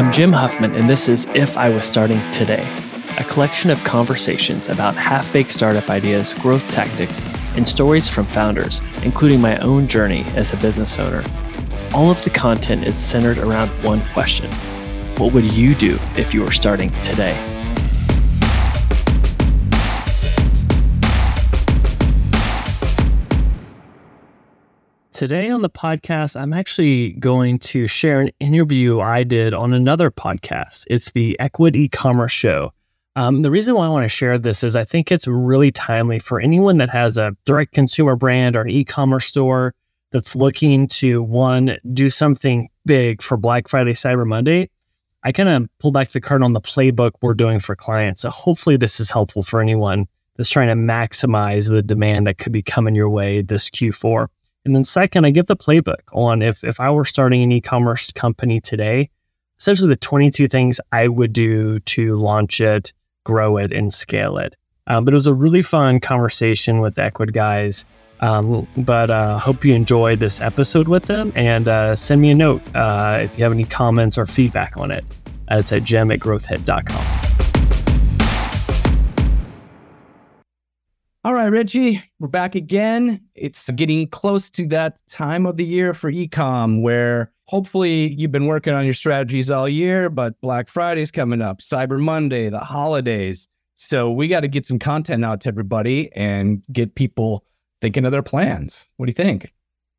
I'm Jim Huffman, and this is If I Was Starting Today, a collection of conversations about half baked startup ideas, growth tactics, and stories from founders, including my own journey as a business owner. All of the content is centered around one question What would you do if you were starting today? Today on the podcast, I'm actually going to share an interview I did on another podcast. It's the Ecwid e-commerce show. Um, the reason why I want to share this is I think it's really timely for anyone that has a direct consumer brand or an e-commerce store that's looking to one do something big for Black Friday, Cyber Monday. I kind of pull back the curtain on the playbook we're doing for clients. So hopefully this is helpful for anyone that's trying to maximize the demand that could be coming your way this Q4. And then second, I give the playbook on if if I were starting an e-commerce company today, essentially the 22 things I would do to launch it, grow it, and scale it. Um, but it was a really fun conversation with the Ecwid guys. Um, but uh, hope you enjoyed this episode with them and uh, send me a note uh, if you have any comments or feedback on it. it's at jim at growthhit.com. All right, Richie, we're back again. It's getting close to that time of the year for ecom where hopefully you've been working on your strategies all year, but Black Friday's coming up, Cyber Monday, the holidays. So we got to get some content out to everybody and get people thinking of their plans. What do you think?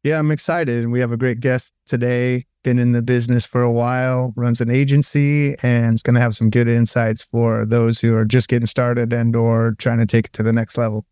Yeah, I'm excited. And we have a great guest today. Been in the business for a while, runs an agency, and is going to have some good insights for those who are just getting started and or trying to take it to the next level.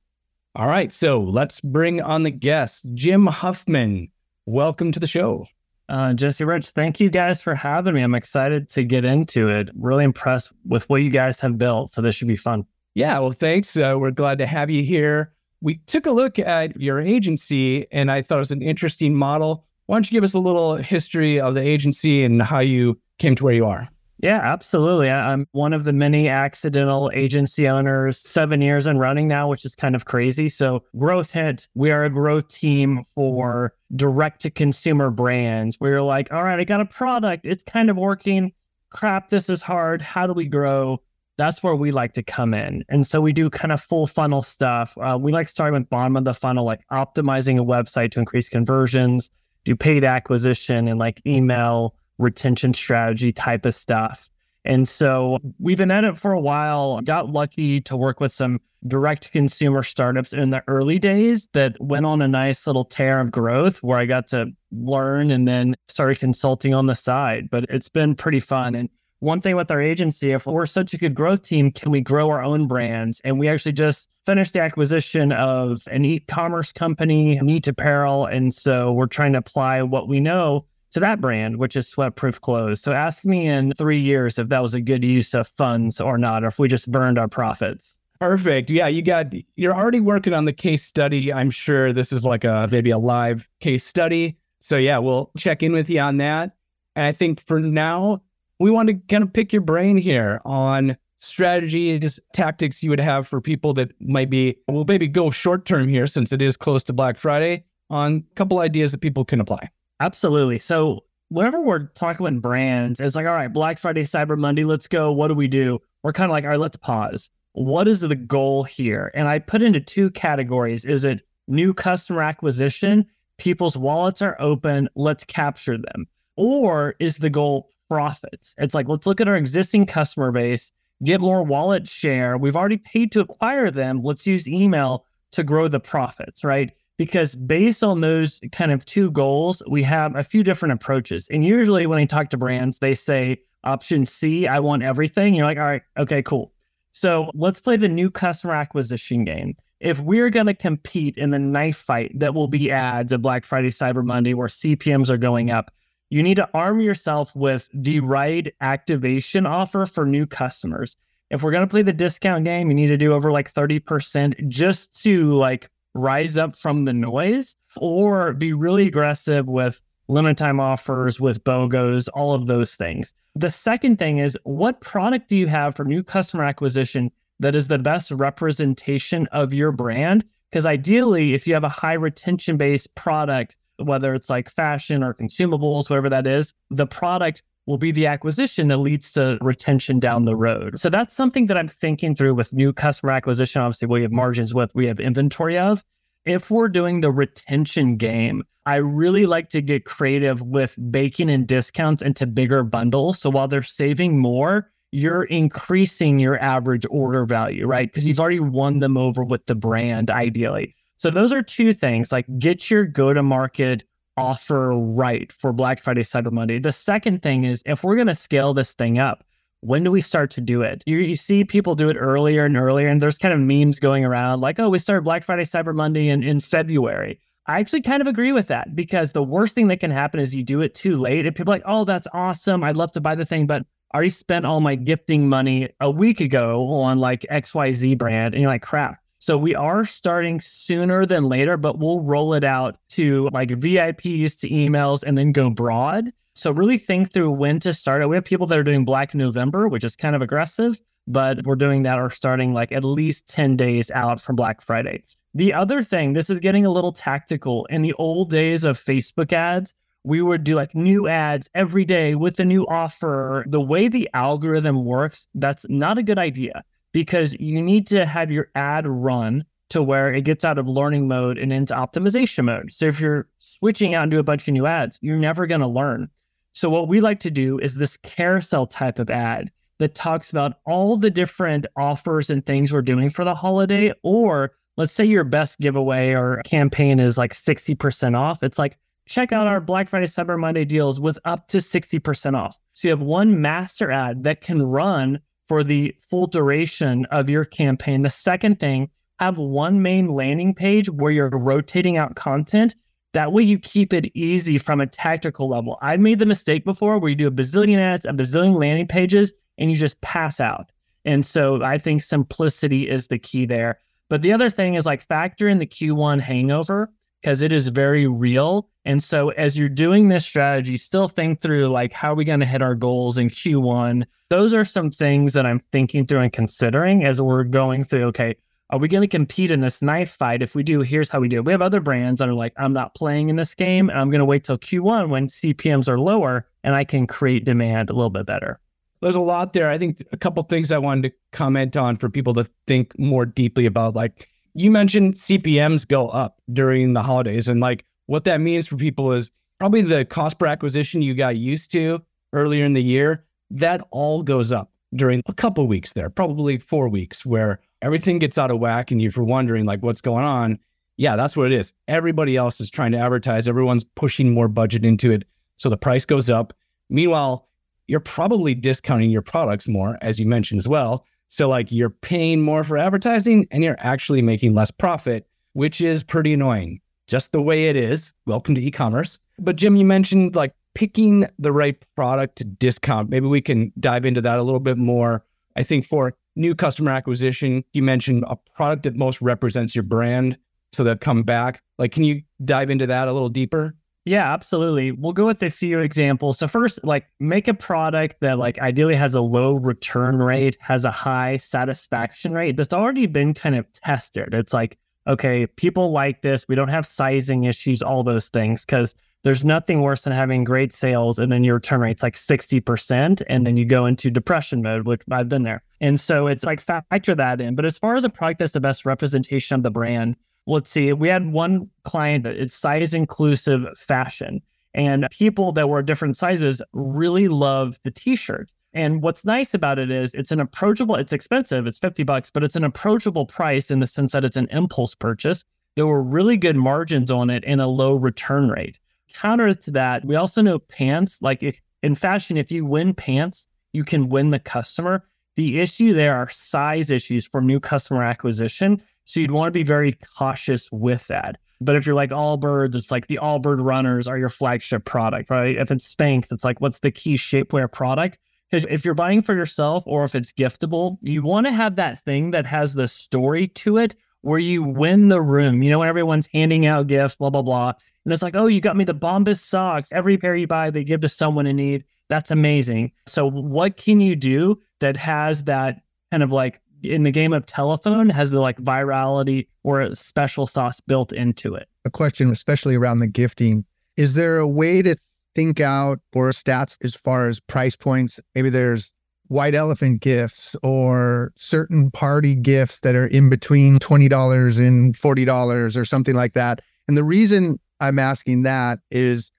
All right, so let's bring on the guest, Jim Huffman. Welcome to the show. Uh, Jesse Rich, thank you guys for having me. I'm excited to get into it. Really impressed with what you guys have built. So this should be fun. Yeah, well, thanks. Uh, we're glad to have you here. We took a look at your agency and I thought it was an interesting model. Why don't you give us a little history of the agency and how you came to where you are? Yeah, absolutely. I'm one of the many accidental agency owners, seven years and running now, which is kind of crazy. So, GrowthHit, we are a growth team for direct to consumer brands. We're like, all right, I got a product. It's kind of working. Crap, this is hard. How do we grow? That's where we like to come in. And so we do kind of full funnel stuff. Uh, we like starting with bottom of the funnel, like optimizing a website to increase conversions, do paid acquisition and like mm-hmm. email retention strategy type of stuff. And so we've been at it for a while. Got lucky to work with some direct consumer startups in the early days that went on a nice little tear of growth where I got to learn and then started consulting on the side. But it's been pretty fun. And one thing with our agency, if we're such a good growth team, can we grow our own brands? And we actually just finished the acquisition of an e commerce company, Neat Apparel. And so we're trying to apply what we know to that brand, which is sweat proof clothes. So ask me in three years if that was a good use of funds or not, or if we just burned our profits. Perfect. Yeah, you got you're already working on the case study. I'm sure this is like a maybe a live case study. So yeah, we'll check in with you on that. And I think for now, we want to kind of pick your brain here on strategy just tactics you would have for people that might be well maybe go short term here since it is close to Black Friday on a couple ideas that people can apply. Absolutely. So whenever we're talking about brands, it's like, all right, Black Friday, Cyber Monday, let's go. What do we do? We're kind of like, all right, let's pause. What is the goal here? And I put into two categories. Is it new customer acquisition? People's wallets are open. Let's capture them. Or is the goal profits? It's like, let's look at our existing customer base, get more wallet share. We've already paid to acquire them. Let's use email to grow the profits, right? because based on those kind of two goals, we have a few different approaches. And usually when I talk to brands, they say option C, I want everything. You're like, all right, okay, cool. So let's play the new customer acquisition game. If we're going to compete in the knife fight that will be ads at Black Friday, Cyber Monday, where CPMs are going up, you need to arm yourself with the right activation offer for new customers. If we're going to play the discount game, you need to do over like 30% just to like rise up from the noise or be really aggressive with limited time offers, with BOGOs, all of those things. The second thing is what product do you have for new customer acquisition that is the best representation of your brand? Because ideally, if you have a high retention based product, whether it's like fashion or consumables, whatever that is, the product will be the acquisition that leads to retention down the road. So that's something that I'm thinking through with new customer acquisition. Obviously, we have margins with, we have inventory of. If we're doing the retention game, I really like to get creative with baking in discounts into bigger bundles. So while they're saving more, you're increasing your average order value, right? Because you've already won them over with the brand, ideally. So those are two things like get your go to market offer right for Black Friday, Cyber Monday. The second thing is if we're going to scale this thing up, when do we start to do it? You, you, see people do it earlier and earlier, and there's kind of memes going around like, oh, we start Black Friday, Cyber Monday in, in February. I actually kind of agree with that because the worst thing that can happen is you do it too late and people are like, oh, that's awesome. I'd love to buy the thing, but I already spent all my gifting money a week ago on like XYZ brand. And you're like, crap, so we are starting sooner than later, but we'll roll it out to like VIPs to emails and then go broad. So really think through when to start it. We have people that are doing Black November, which is kind of aggressive, but we're doing that or starting like at least 10 days out from Black Friday. The other thing, this is getting a little tactical. In the old days of Facebook ads, we would do like new ads every day with a new offer. The way the algorithm works, that's not a good idea because you need to have your ad run to where it gets out of learning mode and into optimization mode. So if you're switching out do a bunch of new ads, you're never going to learn. So what we like to do is this carousel type of ad that talks about all the different offers and things we're doing for the holiday. Or let's say your best giveaway or campaign is like 60% off. It's like, check out our Black Friday, Cyber Monday deals with up to 60% off. So you have one master ad that can run for the full duration of your campaign. The second thing, have one main landing page where you're rotating out content. That way you keep it easy from a tactical level. I made the mistake before where you do a bazillion ads, a bazillion landing pages, and you just pass out. And so I think simplicity is the key there. But the other thing is like factor in the Q1 hangover because it is very real. And so as you're doing this strategy, still think through like how are we going to hit our goals in Q1? Those are some things that I'm thinking through and considering as we're going through, okay, are we going to compete in this knife fight? If we do, here's how we do it. We have other brands that are like, I'm not playing in this game and I'm going to wait till Q1 when CPMs are lower and I can create demand a little bit better. There's a lot there. I think a couple things I wanted to comment on for people to think more deeply about like you mentioned CPMs go up during the holidays. And like what that means for people is probably the cost per acquisition you got used to earlier in the year, that all goes up during a couple weeks there, probably four weeks, where everything gets out of whack and you're wondering like what's going on. Yeah, that's what it is. Everybody else is trying to advertise, everyone's pushing more budget into it. So the price goes up. Meanwhile, you're probably discounting your products more, as you mentioned as well. So like you're paying more for advertising and you're actually making less profit, which is pretty annoying. Just the way it is. Welcome to e-commerce. But Jim, you mentioned like picking the right product to discount. Maybe we can dive into that a little bit more. I think for new customer acquisition, you mentioned a product that most represents your brand so they'll come back. Like, can you dive into that a little deeper? Yeah, absolutely. We'll go with a few examples. So first, like make a product that like ideally has a low return rate, has a high satisfaction rate that's already been kind of tested. It's like, okay, people like this. We don't have sizing issues, all those things, because there's nothing worse than having great sales and then your return rate's like 60% and then you go into depression mode, which I've been there. And so it's like factor that in. But as far as a product that's the best representation of the brand, let's see, we had one client, it's size inclusive fashion. And people that were different sizes really love the t shirt. And what's nice about it is it's an approachable, it's expensive, it's 50 bucks, but it's an approachable price in the sense that it's an impulse purchase. There were really good margins on it and a low return rate. Counter to that, we also know pants, like if in fashion, if you win pants, you can win the customer. The issue there are size issues for new customer acquisition. So you'd want to be very cautious with that. But if you're like Allbirds, it's like the Allbird runners are your flagship product, right? If it's Spanx, it's like what's the key shapewear product? Because if you're buying for yourself or if it's giftable, you want to have that thing that has the story to it where you win the room. You know, when everyone's handing out gifts, blah, blah, blah. And it's like, oh, you got me the Bombas socks. Every pair you buy, they give to someone in need. That's amazing. So, what can you do that has that kind of like in the game of telephone has the like virality or a special sauce built into it. A question, especially around the gifting, is there a way to think out or stats as far as price points? Maybe there's white elephant gifts or certain party gifts that are in between $20 and $40 or something like that. And the reason I'm asking that is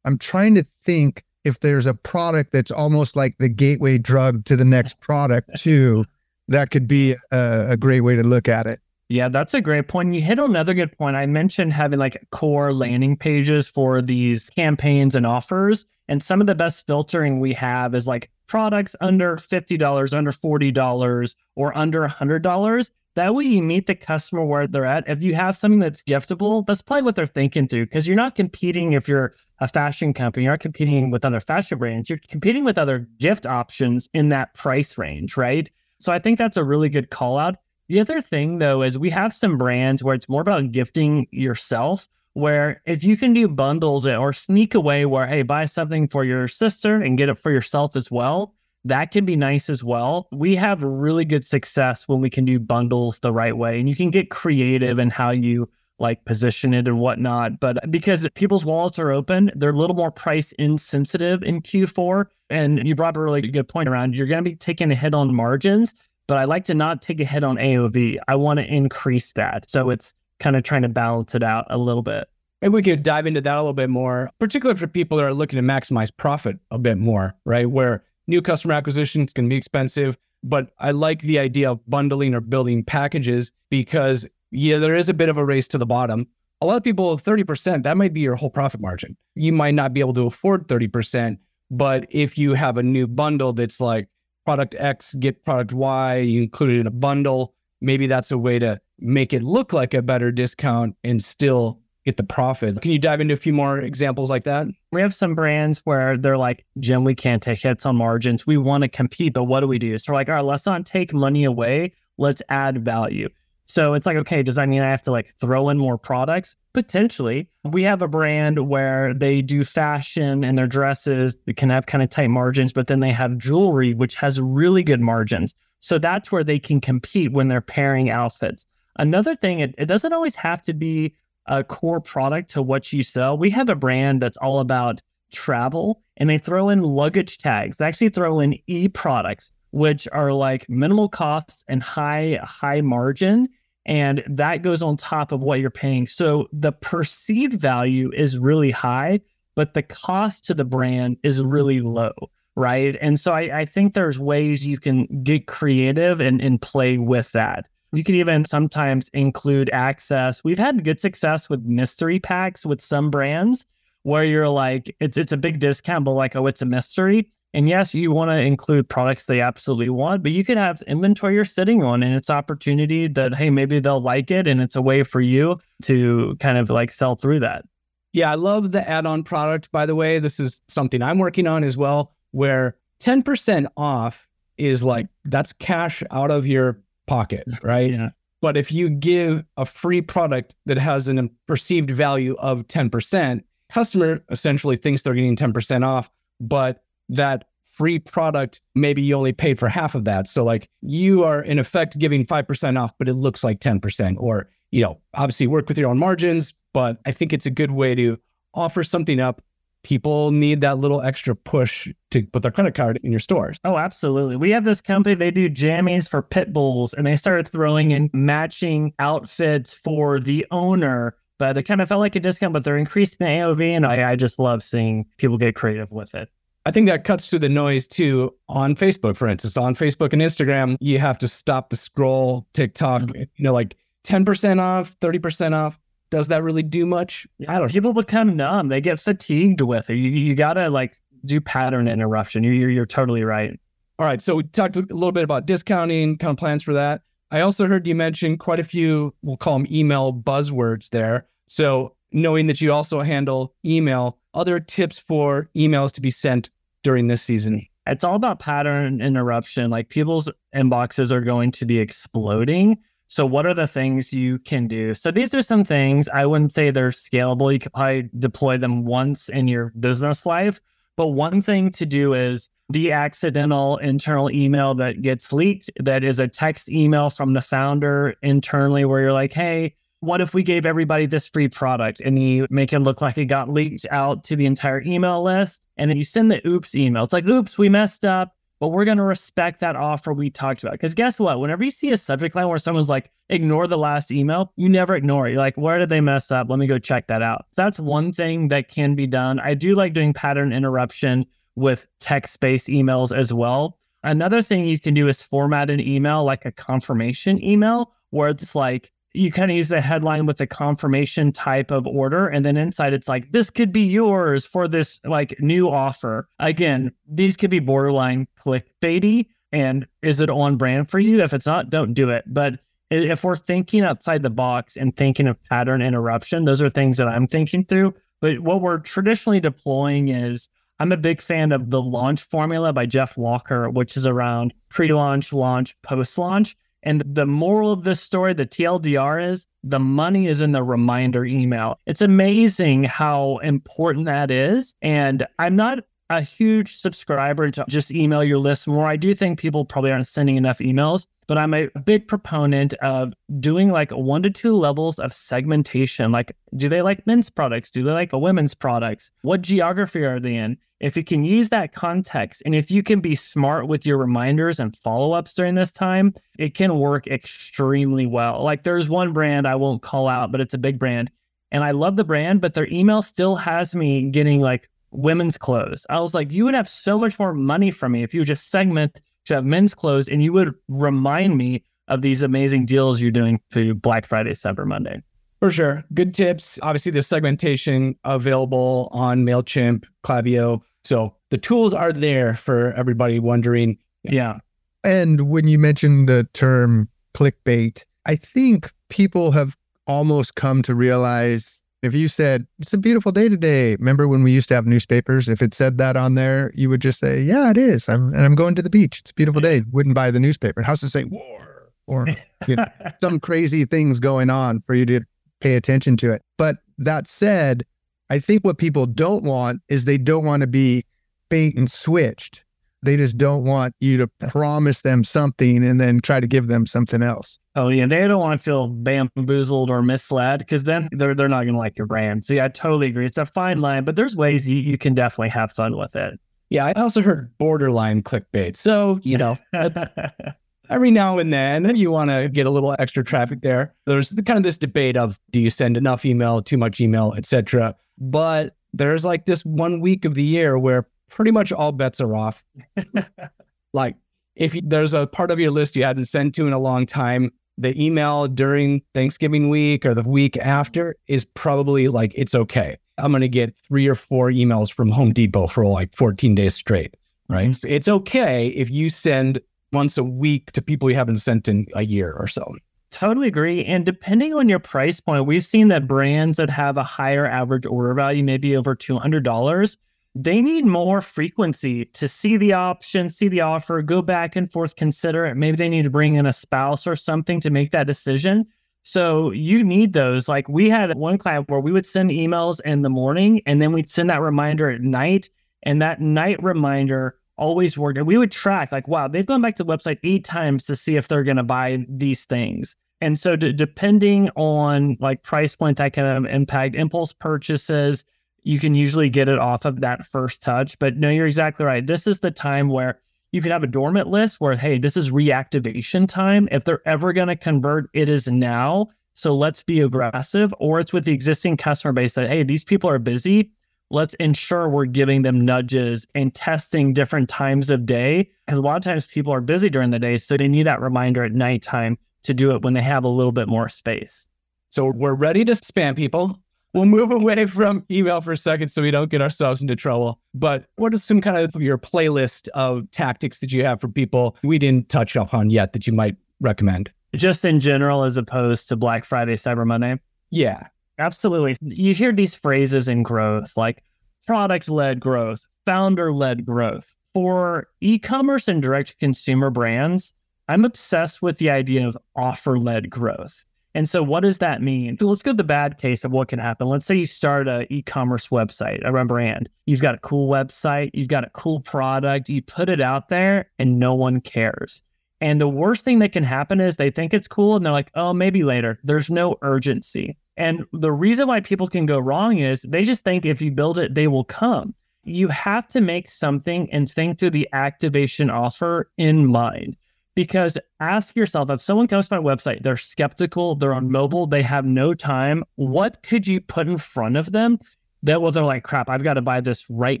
I'm trying to think if there's a product that's almost like the gateway drug to the next product too, that could be a, a great way to look at it. Yeah, that's a great point. You hit another good point. I mentioned having like core landing pages for these campaigns and offers. And some of the best filtering we have is like products under $50, under $40, or under $100. That way you meet the customer where they're at. If you have something that's giftable, that's probably what they're thinking through because you're not competing if you're a fashion company, you're not competing with other fashion brands, you're competing with other gift options in that price range, right? So I think that's a really good call out. The other thing though is we have some brands where it's more about gifting yourself. Where if you can do bundles or sneak away, where hey, buy something for your sister and get it for yourself as well, that can be nice as well. We have really good success when we can do bundles the right way, and you can get creative in how you like position it and whatnot. But because people's wallets are open, they're a little more price insensitive in Q4. And you brought up a really good point around you're going to be taking a hit on margins but I like to not take a hit on AOV. I want to increase that. So it's kind of trying to balance it out a little bit. Maybe we could dive into that a little bit more, particularly for people that are looking to maximize profit a bit more, right? Where new customer acquisition is going to be expensive. But I like the idea of bundling or building packages because, yeah, there is a bit of a race to the bottom. A lot of people, 30%, that might be your whole profit margin. You might not be able to afford 30%. But if you have a new bundle that's like product X, get product Y, you include it in a bundle. Maybe that's a way to make it look like a better discount and still get the profit. Can you dive into a few more examples like that? We have some brands where they're like, Jim, we can't take hits on margins. We want to compete, but what do we do? So we're like, all right, let's not take money away. Let's add value. So it's like, okay, does that mean I have to like throw in more products? Potentially. We have a brand where they do fashion and their dresses can have kind of tight margins, but then they have jewelry, which has really good margins. So that's where they can compete when they're pairing outfits. Another thing, it, it doesn't always have to be a core product to what you sell. We have a brand that's all about travel and they throw in luggage tags. They actually throw in e products, which are like minimal costs and high, high margin and that goes on top of what you're paying. So the perceived value is really high, but the cost to the brand is really low. Right. And so I, I think there's ways you can get creative and, and play with that. You can even sometimes include access. We've had good success with mystery packs with some brands where you're like, it's it's a big discount, but like, oh, it's a mystery. And yes, you want to include products they absolutely want, but you could have inventory you're sitting on and it's opportunity that, hey, maybe they'll like it. And it's a way for you to kind of like sell through that. Yeah, I love the add on product, by the way. This is something I'm working on as well, where 10% off is like that's cash out of your pocket, right? yeah. But if you give a free product that has a perceived value of 10%, customer essentially thinks they're getting 10% off, but that free product, maybe you only paid for half of that. So like you are in effect giving 5% off, but it looks like 10%. Or, you know, obviously work with your own margins, but I think it's a good way to offer something up. People need that little extra push to put their credit card in your stores. Oh, absolutely. We have this company, they do jammies for pit bulls, and they started throwing in matching outfits for the owner but it kind of felt like a discount, but they're increasing the AOV. And I, I just love seeing people get creative with it. I think that cuts through the noise too on Facebook, for instance. On Facebook and Instagram, you have to stop the scroll, TikTok, mm-hmm. you know, like 10% off, 30% off. Does that really do much? I don't know. People become numb. They get fatigued with it. You, you got to like do pattern interruption. You, you're, you're totally right. All right. So we talked a little bit about discounting, kind of plans for that. I also heard you mention quite a few, we'll call them email buzzwords there. So knowing that you also handle email, other tips for emails to be sent during this season? It's all about pattern interruption. Like people's inboxes are going to be exploding. So, what are the things you can do? So, these are some things I wouldn't say they're scalable. You could probably deploy them once in your business life. But one thing to do is the accidental internal email that gets leaked, that is a text email from the founder internally, where you're like, hey, what if we gave everybody this free product and you make it look like it got leaked out to the entire email list? And then you send the oops email. It's like, oops, we messed up, but we're going to respect that offer we talked about. Because guess what? Whenever you see a subject line where someone's like, ignore the last email, you never ignore it. You're like, where did they mess up? Let me go check that out. That's one thing that can be done. I do like doing pattern interruption with text based emails as well. Another thing you can do is format an email like a confirmation email where it's like, you kind of use the headline with the confirmation type of order. And then inside it's like, this could be yours for this like new offer. Again, these could be borderline clickbaity. And is it on brand for you? If it's not, don't do it. But if we're thinking outside the box and thinking of pattern interruption, those are things that I'm thinking through. But what we're traditionally deploying is I'm a big fan of the launch formula by Jeff Walker, which is around pre launch, launch, post launch. And the moral of this story, the TLDR is the money is in the reminder email. It's amazing how important that is. And I'm not a huge subscriber to just email your list more. I do think people probably aren't sending enough emails, but I'm a big proponent of doing like one to two levels of segmentation. Like, do they like men's products? Do they like women's products? What geography are they in? If you can use that context and if you can be smart with your reminders and follow ups during this time, it can work extremely well. Like, there's one brand I won't call out, but it's a big brand. And I love the brand, but their email still has me getting like women's clothes. I was like, you would have so much more money from me if you just segment to have men's clothes and you would remind me of these amazing deals you're doing through Black Friday, Cyber Monday. For sure. Good tips. Obviously, the segmentation available on MailChimp, Klaviyo. So the tools are there for everybody wondering. Yeah. And when you mentioned the term clickbait, I think people have almost come to realize if you said, it's a beautiful day today, remember when we used to have newspapers? If it said that on there, you would just say, yeah, it is. I'm, and I'm going to the beach. It's a beautiful day. Mm-hmm. Wouldn't buy the newspaper. It has to say war or you know, some crazy things going on for you to pay attention to it. But that said, I think what people don't want is they don't want to be bait and switched. They just don't want you to promise them something and then try to give them something else. Oh yeah, they don't want to feel bamboozled or misled because then they're they're not going to like your brand. So yeah, I totally agree. It's a fine line, but there's ways you, you can definitely have fun with it. Yeah, I also heard borderline clickbait. So you know, every now and then you want to get a little extra traffic there. There's kind of this debate of do you send enough email, too much email, etc. But there's like this one week of the year where pretty much all bets are off. like if there's a part of your list you hadn't sent to in a long time, the email during Thanksgiving week or the week after is probably like, it's okay. I'm going to get three or four emails from Home Depot for like 14 days straight, right? Mm-hmm. It's okay if you send once a week to people you haven't sent in a year or so. Totally agree. And depending on your price point, we've seen that brands that have a higher average order value, maybe over $200, they need more frequency to see the option, see the offer, go back and forth, consider it. Maybe they need to bring in a spouse or something to make that decision. So you need those. Like we had one client where we would send emails in the morning and then we'd send that reminder at night. And that night reminder always worked. And we would track, like, wow, they've gone back to the website eight times to see if they're going to buy these things. And so, d- depending on like price point, that can impact impulse purchases you can usually get it off of that first touch. But no, you're exactly right. This is the time where you can have a dormant list where, hey, this is reactivation time. If they're ever going to convert, it is now. So let's be aggressive. Or it's with the existing customer base that, hey, these people are busy. Let's ensure we're giving them nudges and testing different times of day. Because a lot of times people are busy during the day. So they need that reminder at nighttime to do it when they have a little bit more space. So we're ready to spam people we'll move away from email for a second so we don't get ourselves into trouble. But what is some kind of your playlist of tactics that you have for people we didn't touch upon yet that you might recommend? Just in general, as opposed to Black Friday, Cyber Monday? Yeah. Absolutely. You hear these phrases in growth like product led growth, founder led growth. For e commerce and direct consumer brands, I'm obsessed with the idea of offer led growth. And so, what does that mean? So, let's go to the bad case of what can happen. Let's say you start an e commerce website, a brand. You've got a cool website, you've got a cool product, you put it out there, and no one cares. And the worst thing that can happen is they think it's cool and they're like, oh, maybe later. There's no urgency. And the reason why people can go wrong is they just think if you build it, they will come. You have to make something and think through the activation offer in mind. Because ask yourself if someone comes to my website, they're skeptical, they're on mobile, they have no time, what could you put in front of them that well, they're like, crap, I've got to buy this right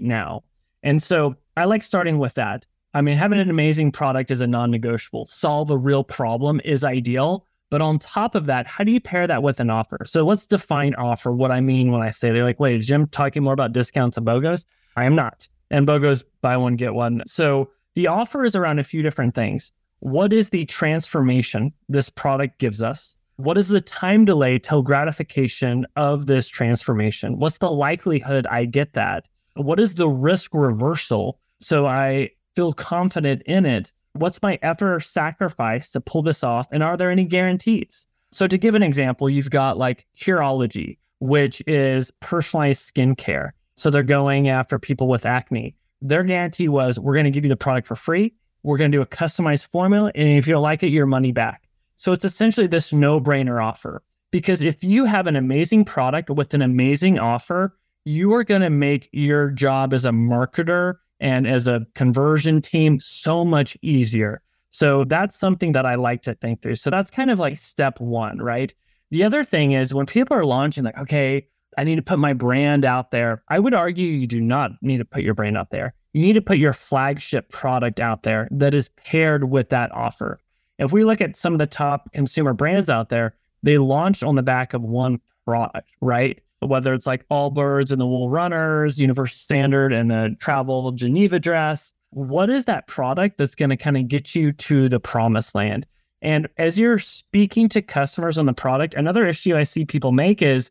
now. And so I like starting with that. I mean, having an amazing product is a non negotiable. Solve a real problem is ideal. But on top of that, how do you pair that with an offer? So let's define offer, what I mean when I say they're like, wait, is Jim talking more about discounts and BOGOs? I am not. And BOGOs buy one, get one. So the offer is around a few different things. What is the transformation this product gives us? What is the time delay till gratification of this transformation? What's the likelihood I get that? What is the risk reversal so I feel confident in it? What's my effort or sacrifice to pull this off? And are there any guarantees? So, to give an example, you've got like Curology, which is personalized skincare. So, they're going after people with acne. Their guarantee was we're going to give you the product for free. We're going to do a customized formula. And if you don't like it, your money back. So, it's essentially this no brainer offer. Because if you have an amazing product with an amazing offer, you are going to make your job as a marketer and as a conversion team so much easier. So that's something that I like to think through. So that's kind of like step one, right? The other thing is when people are launching, like, okay, I need to put my brand out there. I would argue you do not need to put your brand out there. You need to put your flagship product out there that is paired with that offer. If we look at some of the top consumer brands out there, they launched on the back of one product, right? whether it's like Allbirds and the Wool Runners, Universal Standard and the Travel Geneva dress. What is that product that's going to kind of get you to the promised land? And as you're speaking to customers on the product, another issue I see people make is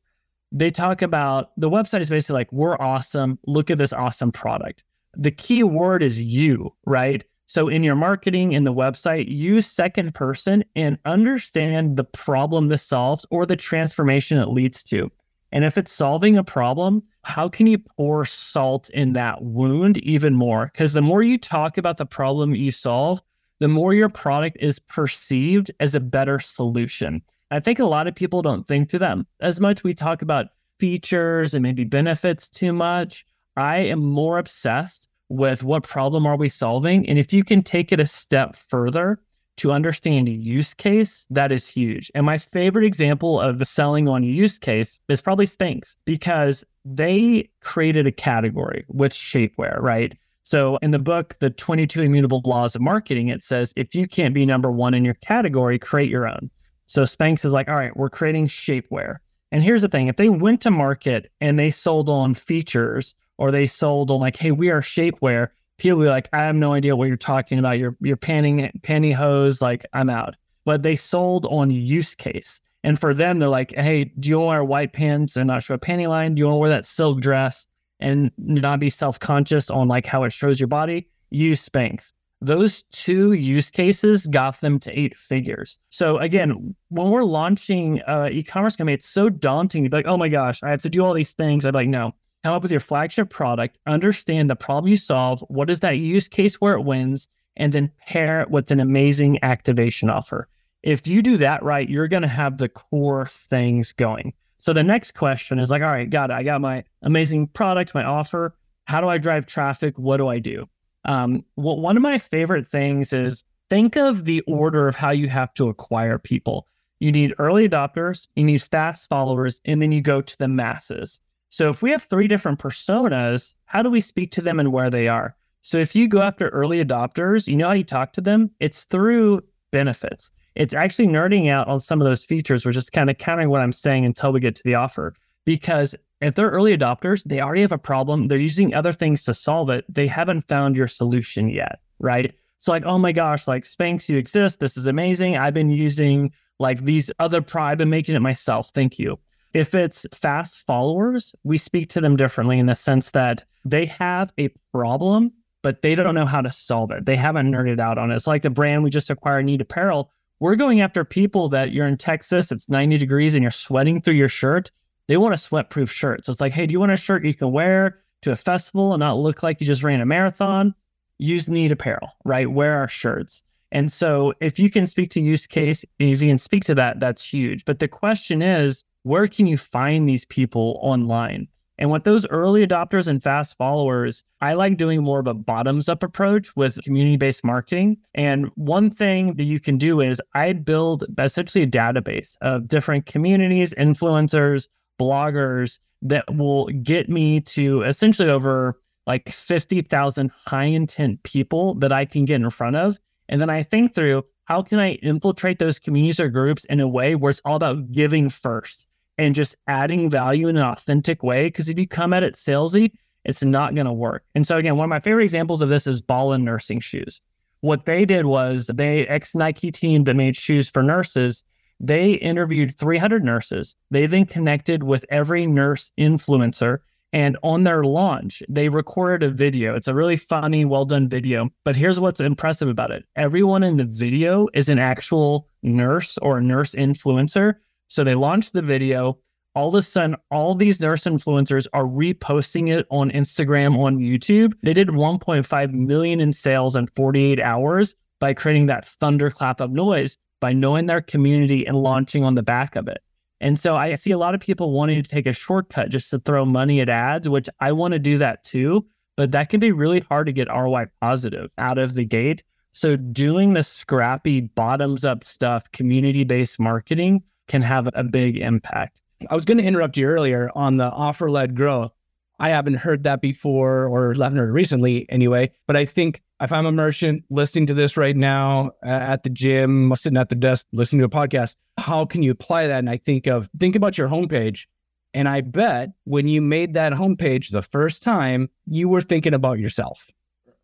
they talk about the website is basically like, we're awesome. Look at this awesome product. The key word is you, right? So in your marketing in the website, use second person and understand the problem this solves or the transformation it leads to. And if it's solving a problem, how can you pour salt in that wound even more? Because the more you talk about the problem you solve, the more your product is perceived as a better solution. I think a lot of people don't think to them as much. We talk about features and maybe benefits too much. I am more obsessed with what problem are we solving? And if you can take it a step further to understand a use case, that is huge. And my favorite example of the selling on use case is probably Spanx because they created a category with shapewear, right? So in the book, The 22 Immutable Laws of Marketing, it says if you can't be number one in your category, create your own. So Spanx is like, all right, we're creating shapewear. And here's the thing if they went to market and they sold on features or they sold on like, hey, we are shapewear, people be like, I have no idea what you're talking about. You're you're panning pantyhose, like I'm out. But they sold on use case. And for them, they're like, hey, do you want to wear white pants and not show a panty line? Do you want to wear that silk dress and not be self-conscious on like how it shows your body? Use Spanx. Those two use cases got them to eight figures. So again, when we're launching uh, e-commerce company, it's so daunting. Like, oh my gosh, I have to do all these things. I'd be like, no, come up with your flagship product, understand the problem you solve, what is that use case where it wins, and then pair it with an amazing activation offer. If you do that right, you're going to have the core things going. So the next question is like, all right, got it. I got my amazing product, my offer. How do I drive traffic? What do I do? Um, well, one of my favorite things is think of the order of how you have to acquire people. You need early adopters, you need fast followers, and then you go to the masses. So if we have three different personas, how do we speak to them and where they are? So if you go after early adopters, you know how you talk to them? It's through benefits. It's actually nerding out on some of those features, which is kind of countering what I'm saying until we get to the offer. Because if they're early adopters, they already have a problem. They're using other things to solve it. They haven't found your solution yet, right? So like, oh my gosh, like Spanx, you exist. This is amazing. I've been using like these other pro. I've been making it myself. Thank you. If it's fast followers, we speak to them differently in the sense that they have a problem, but they don't know how to solve it. They haven't nerded out on it. It's like the brand we just acquired, Need Apparel. We're going after people that you're in Texas, it's 90 degrees and you're sweating through your shirt. They want a sweat proof shirt. So it's like, hey, do you want a shirt you can wear to a festival and not look like you just ran a marathon? Use Need Apparel, right? Wear our shirts. And so if you can speak to use case, if you can speak to that, that's huge. But the question is, where can you find these people online? And with those early adopters and fast followers, I like doing more of a bottoms up approach with community based marketing. And one thing that you can do is I build essentially a database of different communities, influencers, bloggers that will get me to essentially over like 50,000 high intent people that I can get in front of. And then I think through how can I infiltrate those communities or groups in a way where it's all about giving first and just adding value in an authentic way. Because if you come at it salesy, it's not going to work. And so, again, one of my favorite examples of this is Bala Nursing Shoes. What they did was they ex Nike team that made shoes for nurses. They interviewed 300 nurses. They then connected with every nurse influencer. And on their launch, they recorded a video. It's a really funny, well done video. But here's what's impressive about it everyone in the video is an actual nurse or a nurse influencer so they launched the video. All of a sudden, all these nurse influencers are reposting it on Instagram, on YouTube. They did 1.5 million in sales in 48 hours by creating that thunderclap of noise by knowing their community and launching on the back of it. And so I see a lot of people wanting to take a shortcut just to throw money at ads, which I want to do that too. But that can be really hard to get ROI positive out of the gate. So doing the scrappy bottoms up stuff, community based marketing can have a big impact. I was going to interrupt you earlier on the offer led growth. I haven't heard that before or haven't heard recently anyway. But I think if I'm a merchant listening to this right now at the gym, sitting at the desk, listening to a podcast, how can you apply that? And I think of, think about your homepage. And I bet when you made that homepage the first time, you were thinking about yourself,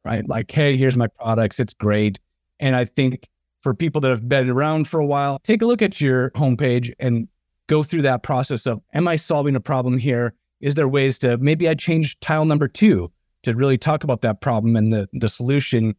right? Like, hey, here's my products. It's great. And I think for people that have been around for a while, take a look at your homepage and go through that process of am I solving a problem here? Is there ways to maybe I change tile number two to really talk about that problem and the, the solution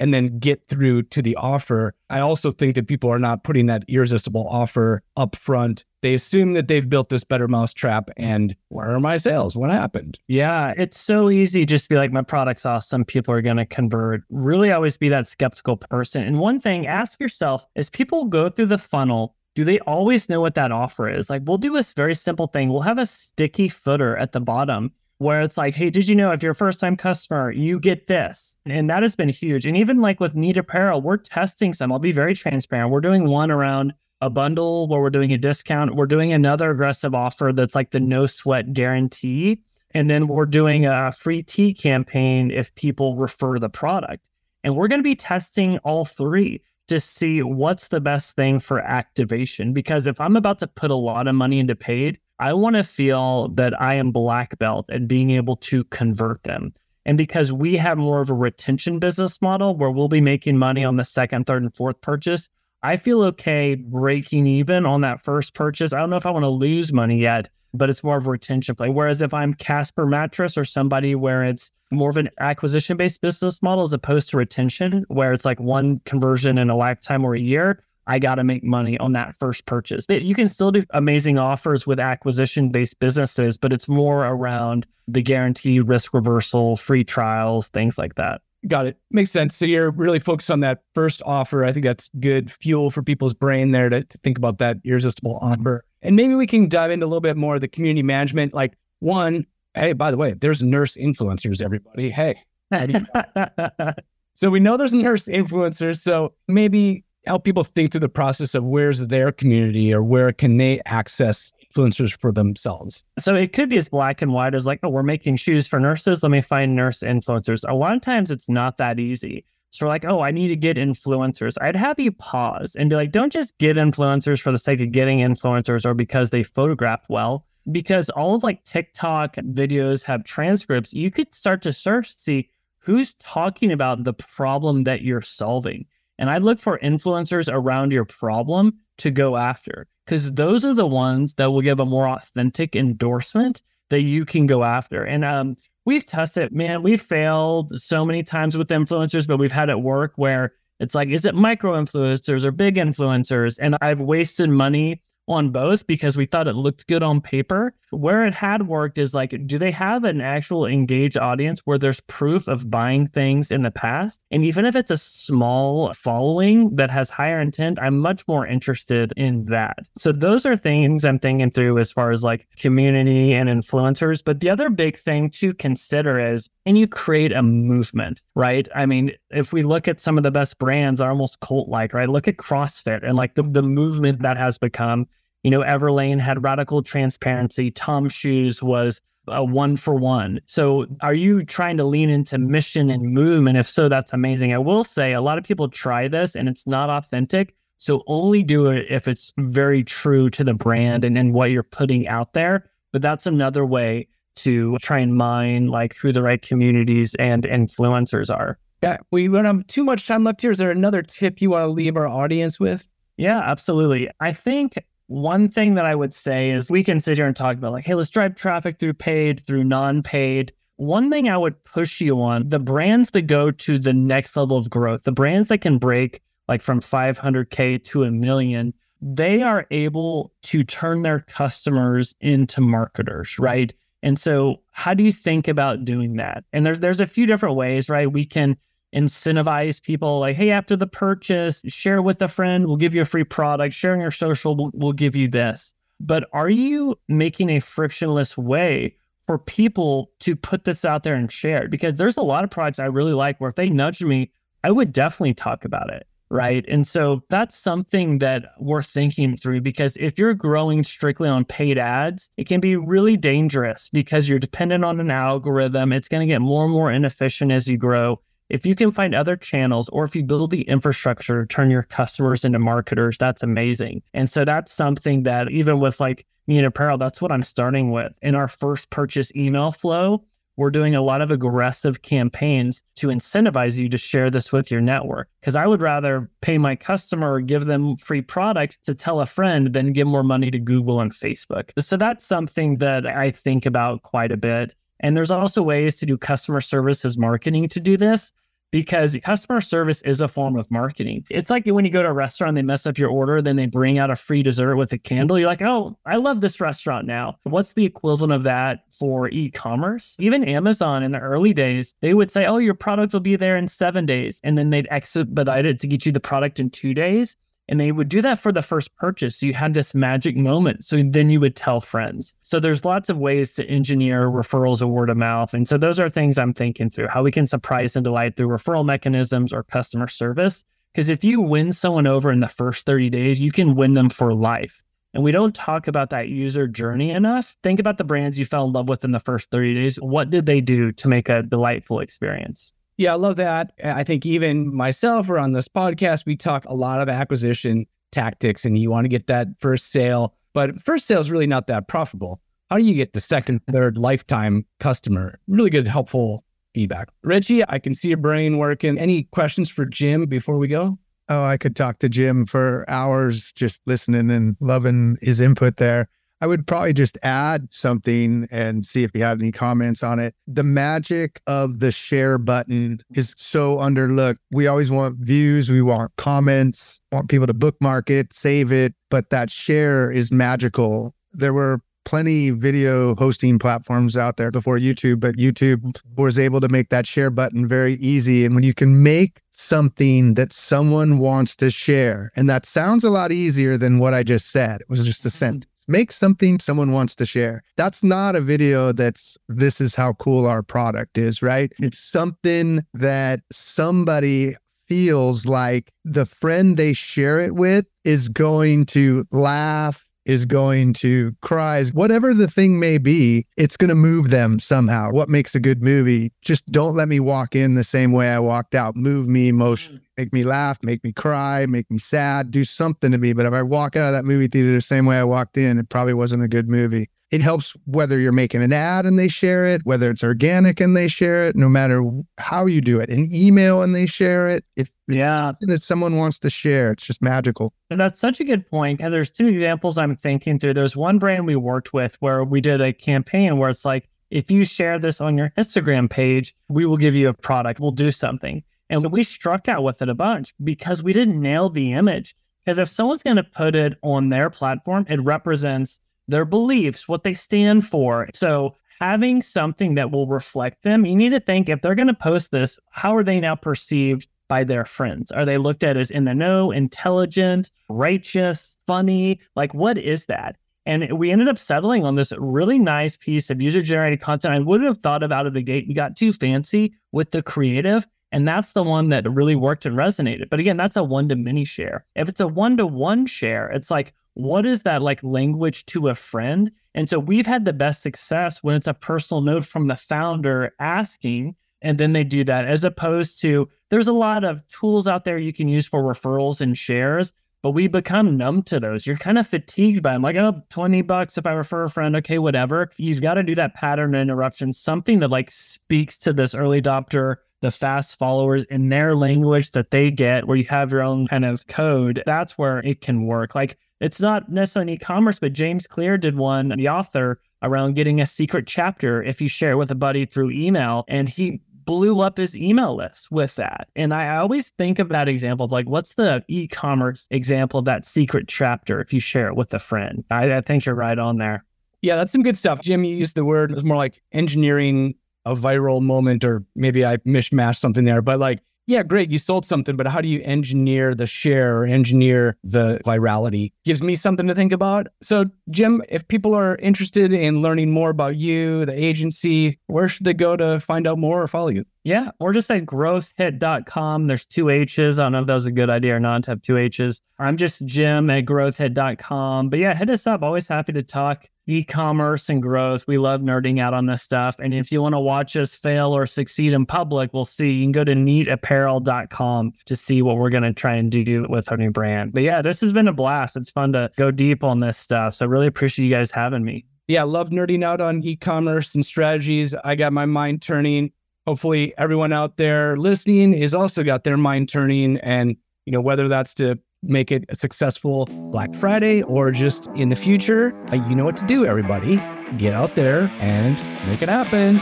and then get through to the offer. I also think that people are not putting that irresistible offer up front. They assume that they've built this better mousetrap and where are my sales? What happened? Yeah, it's so easy just to be like, my product's awesome. People are going to convert. Really always be that skeptical person. And one thing, ask yourself as people go through the funnel, do they always know what that offer is? Like, we'll do this very simple thing. We'll have a sticky footer at the bottom where it's like, hey, did you know if you're a first time customer, you get this? And that has been huge. And even like with Need Apparel, we're testing some. I'll be very transparent. We're doing one around a bundle where we're doing a discount. We're doing another aggressive offer that's like the no sweat guarantee. And then we're doing a free tea campaign if people refer the product. And we're going to be testing all three to see what's the best thing for activation. Because if I'm about to put a lot of money into paid, I want to feel that I am black belt and being able to convert them. And because we have more of a retention business model where we'll be making money on the second, third, and fourth purchase, I feel okay breaking even on that first purchase. I don't know if I want to lose money yet, but it's more of a retention play. Whereas if I'm Casper Mattress or somebody where it's more of an acquisition based business model as opposed to retention, where it's like one conversion in a lifetime or a year, I got to make money on that first purchase. You can still do amazing offers with acquisition based businesses, but it's more around the guarantee, risk reversal, free trials, things like that. Got it. Makes sense. So you're really focused on that first offer. I think that's good fuel for people's brain there to, to think about that irresistible offer. And maybe we can dive into a little bit more of the community management. Like, one, hey, by the way, there's nurse influencers, everybody. Hey. so we know there's nurse influencers. So maybe help people think through the process of where's their community or where can they access influencers for themselves. So it could be as black and white as like, oh, we're making shoes for nurses. Let me find nurse influencers. A lot of times it's not that easy. So we're like, oh, I need to get influencers. I'd have you pause and be like, don't just get influencers for the sake of getting influencers or because they photograph well. Because all of like TikTok videos have transcripts. You could start to search, see who's talking about the problem that you're solving. And I'd look for influencers around your problem to go after because those are the ones that will give a more authentic endorsement that you can go after. And um, we've tested, man, we've failed so many times with influencers, but we've had it work where it's like, is it micro influencers or big influencers? And I've wasted money on both because we thought it looked good on paper. Where it had worked is like, do they have an actual engaged audience where there's proof of buying things in the past? And even if it's a small following that has higher intent, I'm much more interested in that. So those are things I'm thinking through as far as like community and influencers. But the other big thing to consider is, and you create a movement, right? I mean, if we look at some of the best brands are almost cult like, right? Look at CrossFit and like the, the movement that has become. You know, Everlane had radical transparency. TOMS Shoes was a one for one. So are you trying to lean into mission and movement? If so, that's amazing. I will say a lot of people try this and it's not authentic. So only do it if it's very true to the brand and, and what you're putting out there. But that's another way to try and mine like who the right communities and influencers are. Yeah, we don't have too much time left here. Is there another tip you want to leave our audience with? Yeah, absolutely. I think one thing that I would say is we can sit here and talk about like, hey, let's drive traffic through paid, through non-paid. One thing I would push you on the brands that go to the next level of growth, the brands that can break like from 500K to a million, they are able to turn their customers into marketers, right? And so how do you think about doing that? And there's there's a few different ways, right? We can incentivize people like, hey, after the purchase, share with a friend, we'll give you a free product. Sharing your social, we'll, we'll give you this. But are you making a frictionless way for people to put this out there and share? Because there's a lot of products I really like where if they nudge me, I would definitely talk about it. Right. And so that's something that we're thinking through because if you're growing strictly on paid ads, it can be really dangerous because you're dependent on an algorithm. It's going to get more and more inefficient as you grow. If you can find other channels or if you build the infrastructure to turn your customers into marketers, that's amazing. And so that's something that even with like me and apparel, that's what I'm starting with. In our first purchase email flow, we're doing a lot of aggressive campaigns to incentivize you to share this with your network. Because I would rather pay my customer or give them free product to tell a friend than give more money to Google and Facebook. So that's something that I think about quite a bit. And there's also ways to do customer services marketing to do this because customer service is a form of marketing. It's like when you go to a restaurant, they mess up your order, then they bring out a free dessert with a candle. You're like, oh, I love this restaurant now. What's the equivalent of that for e commerce? Even Amazon in the early days, they would say, oh, your product will be there in seven days. And then they'd expedite it to get you the product in two days. And they would do that for the first purchase. So you had this magic moment. So then you would tell friends. So there's lots of ways to engineer referrals or word of mouth. And so those are things I'm thinking through how we can surprise and delight through referral mechanisms or customer service. Because if you win someone over in the first 30 days, you can win them for life. And we don't talk about that user journey enough. Think about the brands you fell in love with in the first 30 days. What did they do to make a delightful experience? Yeah, I love that. I think even myself or on this podcast, we talk a lot of acquisition tactics and you want to get that first sale, but first sale is really not that profitable. How do you get the second, third lifetime customer? Really good, helpful feedback. Richie, I can see your brain working. Any questions for Jim before we go? Oh, I could talk to Jim for hours just listening and loving his input there. I would probably just add something and see if he had any comments on it. The magic of the share button is so underlooked. We always want views, we want comments, want people to bookmark it, save it, but that share is magical. There were plenty video hosting platforms out there before YouTube, but YouTube was able to make that share button very easy. And when you can make something that someone wants to share, and that sounds a lot easier than what I just said, it was just a sentence make something someone wants to share. That's not a video that's this is how cool our product is, right? It's something that somebody feels like the friend they share it with is going to laugh, is going to cries, whatever the thing may be, it's going to move them somehow. What makes a good movie? Just don't let me walk in the same way I walked out. Move me emotionally, mm. make me laugh, make me cry, make me sad, do something to me. But if I walk out of that movie theater the same way I walked in, it probably wasn't a good movie it helps whether you're making an ad and they share it, whether it's organic and they share it, no matter how you do it, an email and they share it. If yeah, that someone wants to share, it's just magical. And that's such a good point. Because there's two examples I'm thinking through. There's one brand we worked with where we did a campaign where it's like, if you share this on your Instagram page, we will give you a product. We'll do something. And we struck out with it a bunch because we didn't nail the image. Because if someone's going to put it on their platform, it represents their beliefs, what they stand for. So having something that will reflect them, you need to think if they're going to post this, how are they now perceived by their friends? Are they looked at as in the know, intelligent, righteous, funny? Like, what is that? And we ended up settling on this really nice piece of user generated content. I wouldn't have thought of out of the gate. We got too fancy with the creative. And that's the one that really worked and resonated. But again, that's a one to many share. If it's a one to one share, it's like, what is that like language to a friend? And so we've had the best success when it's a personal note from the founder asking, and then they do that, as opposed to there's a lot of tools out there you can use for referrals and shares, but we become numb to those. You're kind of fatigued by them, like, oh, 20 bucks if I refer a friend, okay, whatever. You've got to do that pattern interruption, something that like speaks to this early adopter the fast followers in their language that they get, where you have your own kind of code, that's where it can work. Like it's not necessarily e-commerce, but James Clear did one, the author, around getting a secret chapter if you share it with a buddy through email. And he blew up his email list with that. And I always think of that example of like, what's the e-commerce example of that secret chapter if you share it with a friend? I, I think you're right on there. Yeah, that's some good stuff. Jim, you used the word, it was more like engineering a viral moment, or maybe I mishmashed something there, but like, yeah, great, you sold something, but how do you engineer the share, engineer the virality? Gives me something to think about. So, Jim, if people are interested in learning more about you, the agency, where should they go to find out more or follow you? Yeah, or just at growthhit.com. There's two H's. I don't know if that was a good idea or not to have two H's. I'm just Jim at growthhit.com. But yeah, hit us up. Always happy to talk e-commerce and growth. We love nerding out on this stuff. And if you want to watch us fail or succeed in public, we'll see. You can go to neatapparel.com to see what we're going to try and do with our new brand. But yeah, this has been a blast. It's fun to go deep on this stuff. So really appreciate you guys having me. Yeah, love nerding out on e-commerce and strategies. I got my mind turning. Hopefully everyone out there listening is also got their mind turning and you know whether that's to make it a successful Black Friday or just in the future, you know what to do, everybody. Get out there and make it happen.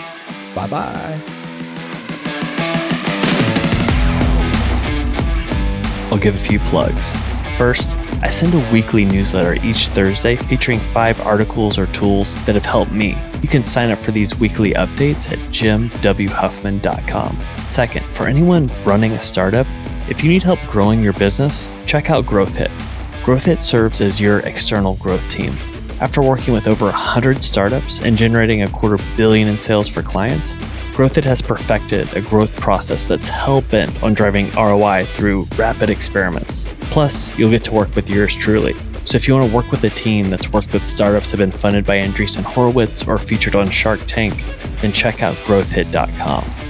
Bye bye. I'll give a few plugs. First, I send a weekly newsletter each Thursday featuring five articles or tools that have helped me. You can sign up for these weekly updates at jimwhuffman.com. Second, for anyone running a startup, if you need help growing your business, check out GrowthHit. GrowthHit serves as your external growth team. After working with over 100 startups and generating a quarter billion in sales for clients, GrowthHit has perfected a growth process that's hell bent on driving ROI through rapid experiments. Plus, you'll get to work with yours truly. So if you want to work with a team that's worked with startups that have been funded by Andreessen Horowitz or featured on Shark Tank, then check out growthhit.com.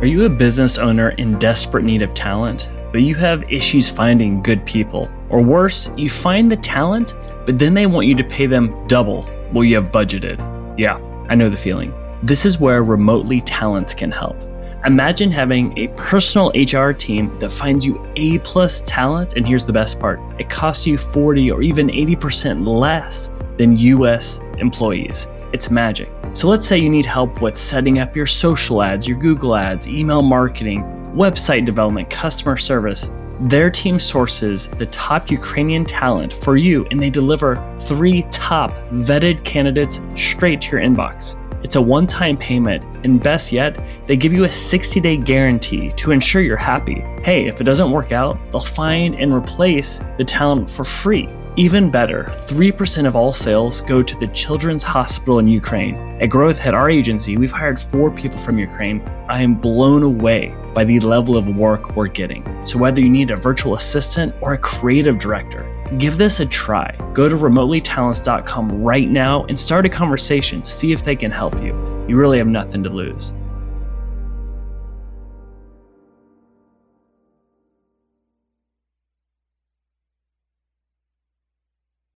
Are you a business owner in desperate need of talent, but you have issues finding good people? Or worse, you find the talent, but then they want you to pay them double what you have budgeted? Yeah, I know the feeling. This is where Remotely Talents can help. Imagine having a personal HR team that finds you A plus talent, and here's the best part it costs you 40 or even 80% less than US employees. It's magic. So let's say you need help with setting up your social ads, your Google ads, email marketing, website development, customer service. Their team sources the top Ukrainian talent for you and they deliver three top vetted candidates straight to your inbox. It's a one time payment, and best yet, they give you a 60 day guarantee to ensure you're happy. Hey, if it doesn't work out, they'll find and replace the talent for free. Even better, 3% of all sales go to the Children's Hospital in Ukraine. At GrowthHit, our agency, we've hired four people from Ukraine. I am blown away by the level of work we're getting. So, whether you need a virtual assistant or a creative director, give this a try. Go to remotelytalents.com right now and start a conversation. See if they can help you. You really have nothing to lose.